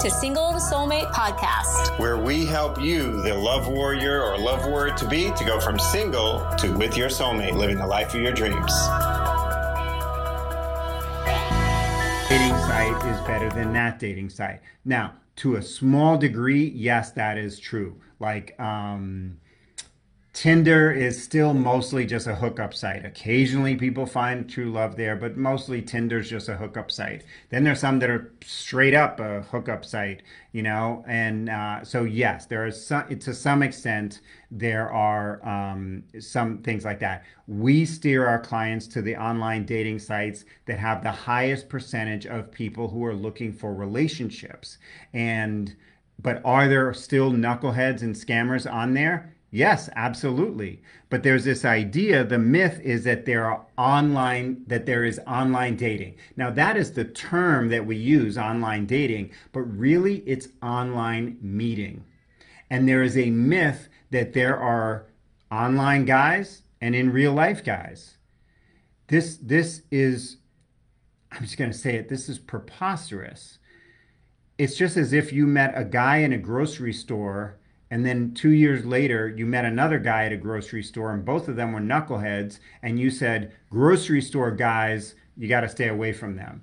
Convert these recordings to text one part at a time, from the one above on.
to Single Soulmate Podcast, where we help you, the love warrior or love warrior to be, to go from single to with your soulmate, living the life of your dreams. Dating site is better than that dating site. Now, to a small degree, yes, that is true. Like, um, Tinder is still mostly just a hookup site. Occasionally people find true love there, but mostly Tinder's just a hookup site. Then there's some that are straight up a hookup site, you know? And uh, so, yes, there are some, to some extent, there are um, some things like that. We steer our clients to the online dating sites that have the highest percentage of people who are looking for relationships. And, but are there still knuckleheads and scammers on there? Yes, absolutely. But there's this idea, the myth is that there are online that there is online dating. Now that is the term that we use online dating, but really it's online meeting. And there is a myth that there are online guys and in real life guys. This this is I'm just going to say it, this is preposterous. It's just as if you met a guy in a grocery store and then two years later you met another guy at a grocery store and both of them were knuckleheads and you said grocery store guys you got to stay away from them.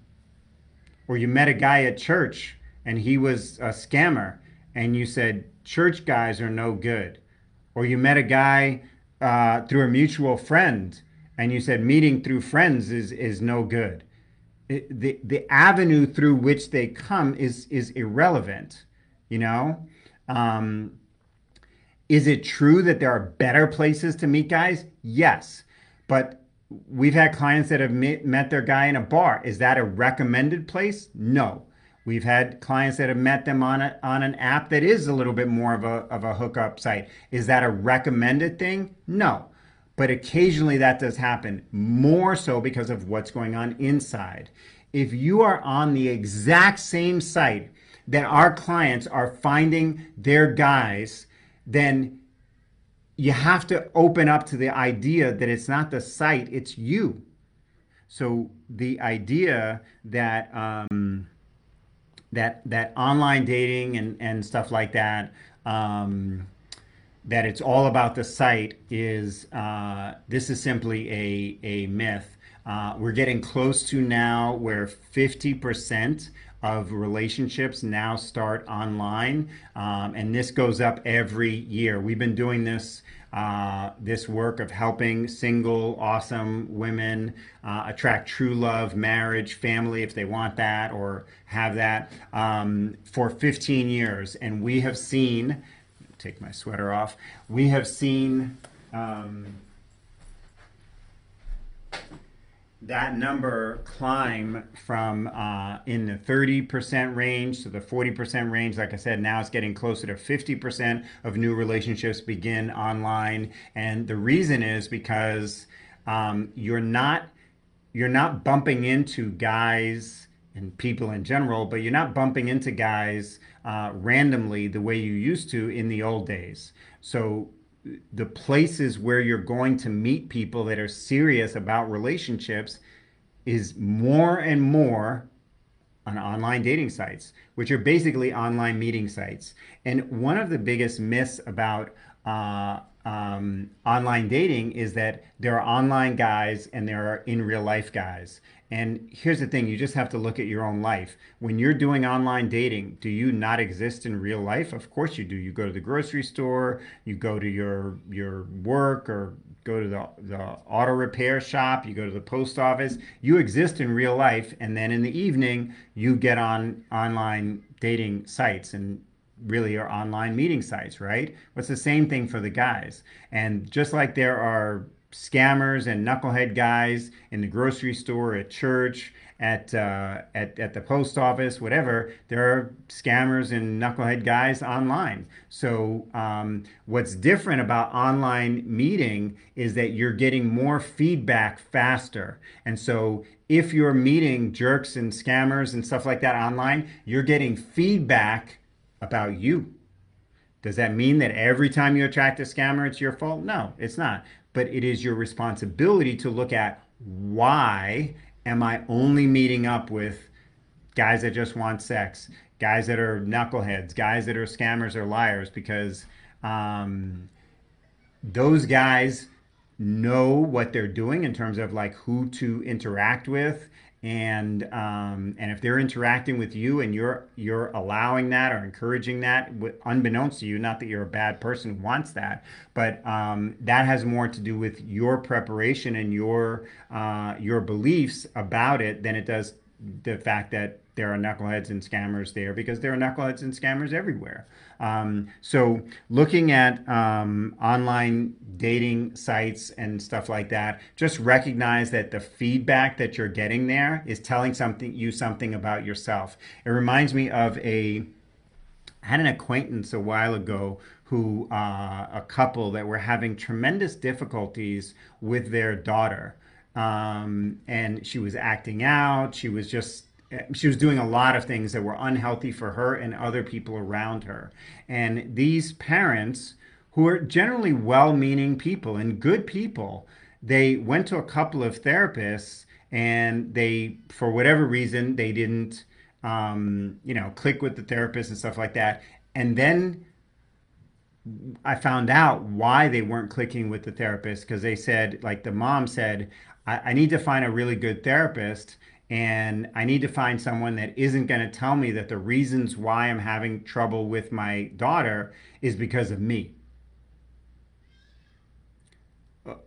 Or you met a guy at church and he was a scammer and you said church guys are no good. Or you met a guy uh, through a mutual friend and you said meeting through friends is is no good. It, the the avenue through which they come is is irrelevant you know? Um, is it true that there are better places to meet guys? Yes. But we've had clients that have met their guy in a bar. Is that a recommended place? No. We've had clients that have met them on a, on an app that is a little bit more of a of a hookup site. Is that a recommended thing? No. But occasionally that does happen, more so because of what's going on inside. If you are on the exact same site that our clients are finding their guys then you have to open up to the idea that it's not the site, it's you. So the idea that um, that that online dating and, and stuff like that, um, that it's all about the site is uh, this is simply a, a myth. Uh, we're getting close to now where 50% of relationships now start online, um, and this goes up every year. We've been doing this uh, this work of helping single, awesome women uh, attract true love, marriage, family, if they want that or have that, um, for 15 years, and we have seen. Take my sweater off. We have seen. Um, that number climb from uh, in the 30% range to the 40% range. Like I said, now it's getting closer to 50% of new relationships begin online. And the reason is because um, you're not you're not bumping into guys and people in general, but you're not bumping into guys uh, randomly the way you used to in the old days. So the places where you're going to meet people that are serious about relationships is more and more on online dating sites, which are basically online meeting sites. And one of the biggest myths about uh, um, online dating is that there are online guys and there are in real life guys. And here's the thing you just have to look at your own life. When you're doing online dating, do you not exist in real life? Of course you do. You go to the grocery store, you go to your, your work or go to the, the auto repair shop, you go to the post office. You exist in real life. And then in the evening, you get on online dating sites and really are online meeting sites, right? What's the same thing for the guys. And just like there are scammers and knucklehead guys in the grocery store, at church, at uh, at at the post office, whatever. There are scammers and knucklehead guys online. So um, what's different about online meeting is that you're getting more feedback faster, and so if you're meeting jerks and scammers and stuff like that online, you're getting feedback about you. Does that mean that every time you attract a scammer, it's your fault? No, it's not but it is your responsibility to look at why am I only meeting up with guys that just want sex? guys that are knuckleheads, guys that are scammers or liars, because um, those guys know what they're doing in terms of like who to interact with and um, and if they're interacting with you and you're you're allowing that or encouraging that unbeknownst to you not that you're a bad person wants that but um, that has more to do with your preparation and your uh, your beliefs about it than it does the fact that there are knuckleheads and scammers there because there are knuckleheads and scammers everywhere. Um, so looking at um, online dating sites and stuff like that, just recognize that the feedback that you're getting there is telling something you something about yourself. It reminds me of a I had an acquaintance a while ago who uh, a couple that were having tremendous difficulties with their daughter. Um, and she was acting out. She was just she was doing a lot of things that were unhealthy for her and other people around her. And these parents, who are generally well meaning people and good people, they went to a couple of therapists and they, for whatever reason, they didn't, um, you know, click with the therapist and stuff like that. And then I found out why they weren't clicking with the therapist because they said, like the mom said, I, I need to find a really good therapist and I need to find someone that isn't going to tell me that the reasons why I'm having trouble with my daughter is because of me.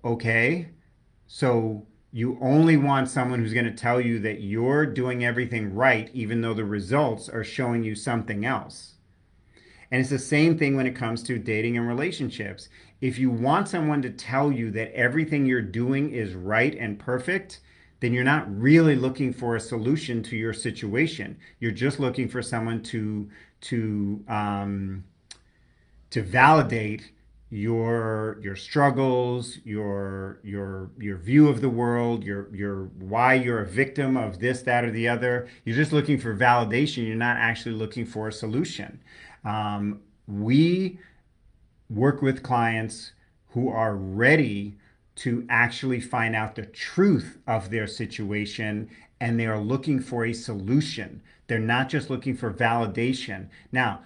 Okay, so you only want someone who's going to tell you that you're doing everything right, even though the results are showing you something else. And it's the same thing when it comes to dating and relationships. If you want someone to tell you that everything you're doing is right and perfect, then you're not really looking for a solution to your situation. You're just looking for someone to to um, to validate your your struggles, your your your view of the world, your your why you're a victim of this, that, or the other. You're just looking for validation. You're not actually looking for a solution. Um, we work with clients who are ready to actually find out the truth of their situation and they are looking for a solution. They're not just looking for validation. Now,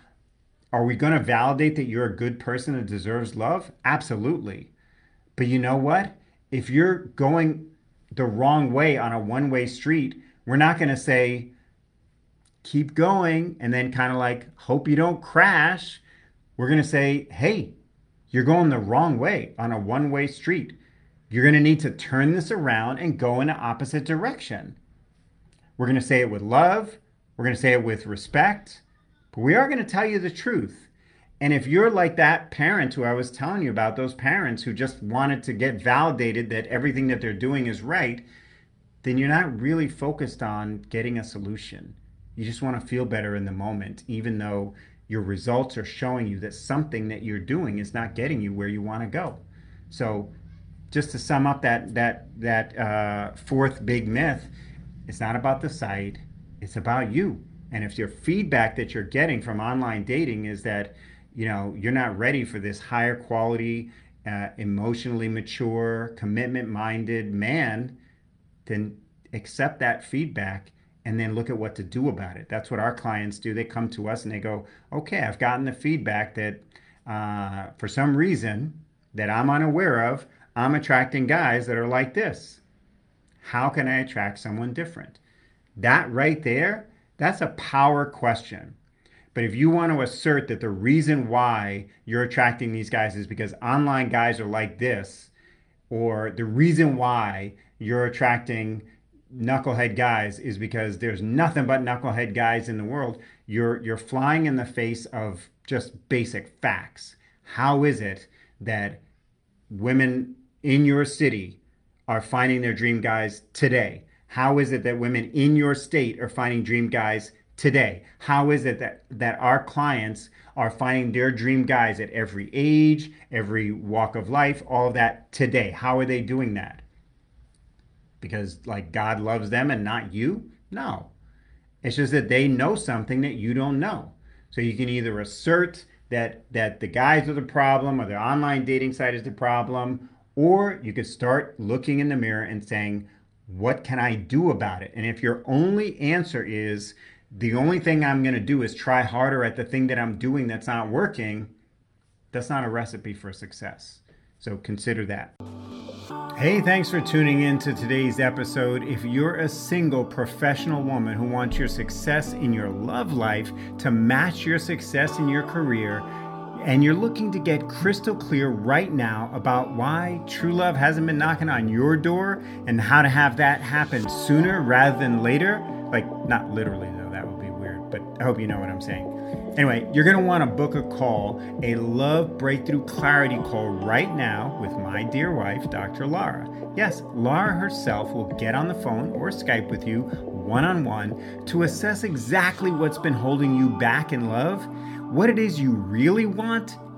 are we going to validate that you're a good person that deserves love? Absolutely. But you know what? If you're going the wrong way on a one way street, we're not going to say, keep going and then kind of like hope you don't crash. We're going to say, hey, you're going the wrong way on a one way street. You're going to need to turn this around and go in the opposite direction. We're going to say it with love. We're going to say it with respect. But we are going to tell you the truth. And if you're like that parent who I was telling you about, those parents who just wanted to get validated that everything that they're doing is right, then you're not really focused on getting a solution. You just want to feel better in the moment, even though your results are showing you that something that you're doing is not getting you where you want to go. So just to sum up that that that uh, fourth big myth, it's not about the site, it's about you. And if your feedback that you're getting from online dating is that you know you're not ready for this higher quality, uh, emotionally mature, commitment-minded man, then accept that feedback and then look at what to do about it. That's what our clients do. They come to us and they go, "Okay, I've gotten the feedback that uh, for some reason that I'm unaware of, I'm attracting guys that are like this. How can I attract someone different? That right there, that's a power question. But if you want to assert that the reason why you're attracting these guys is because online guys are like this, or the reason why you're attracting knucklehead guys is because there's nothing but knucklehead guys in the world, you're you're flying in the face of just basic facts. How is it that women in your city are finding their dream guys today? How is it that women in your state are finding dream guys today? How is it that, that our clients are finding their dream guys at every age, every walk of life, all of that today? How are they doing that? Because like God loves them and not you? No. It's just that they know something that you don't know. So you can either assert that that the guys are the problem or the online dating site is the problem or you could start looking in the mirror and saying, what can I do about it? And if your only answer is the only thing I'm going to do is try harder at the thing that I'm doing that's not working, that's not a recipe for success. So consider that. Hey, thanks for tuning in to today's episode. If you're a single professional woman who wants your success in your love life to match your success in your career, and you're looking to get crystal clear right now about why true love hasn't been knocking on your door and how to have that happen sooner rather than later, like not literally though, but I hope you know what I'm saying. Anyway, you're going to want to book a call, a love breakthrough clarity call right now with my dear wife, Dr. Lara. Yes, Lara herself will get on the phone or Skype with you one on one to assess exactly what's been holding you back in love, what it is you really want,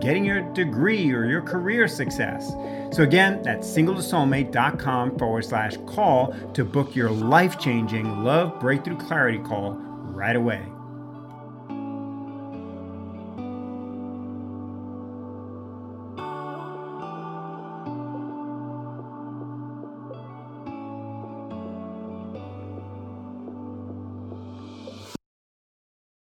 getting your degree or your career success. So, again, that's singletosoulmate.com forward slash call to book your life changing love breakthrough clarity call right away.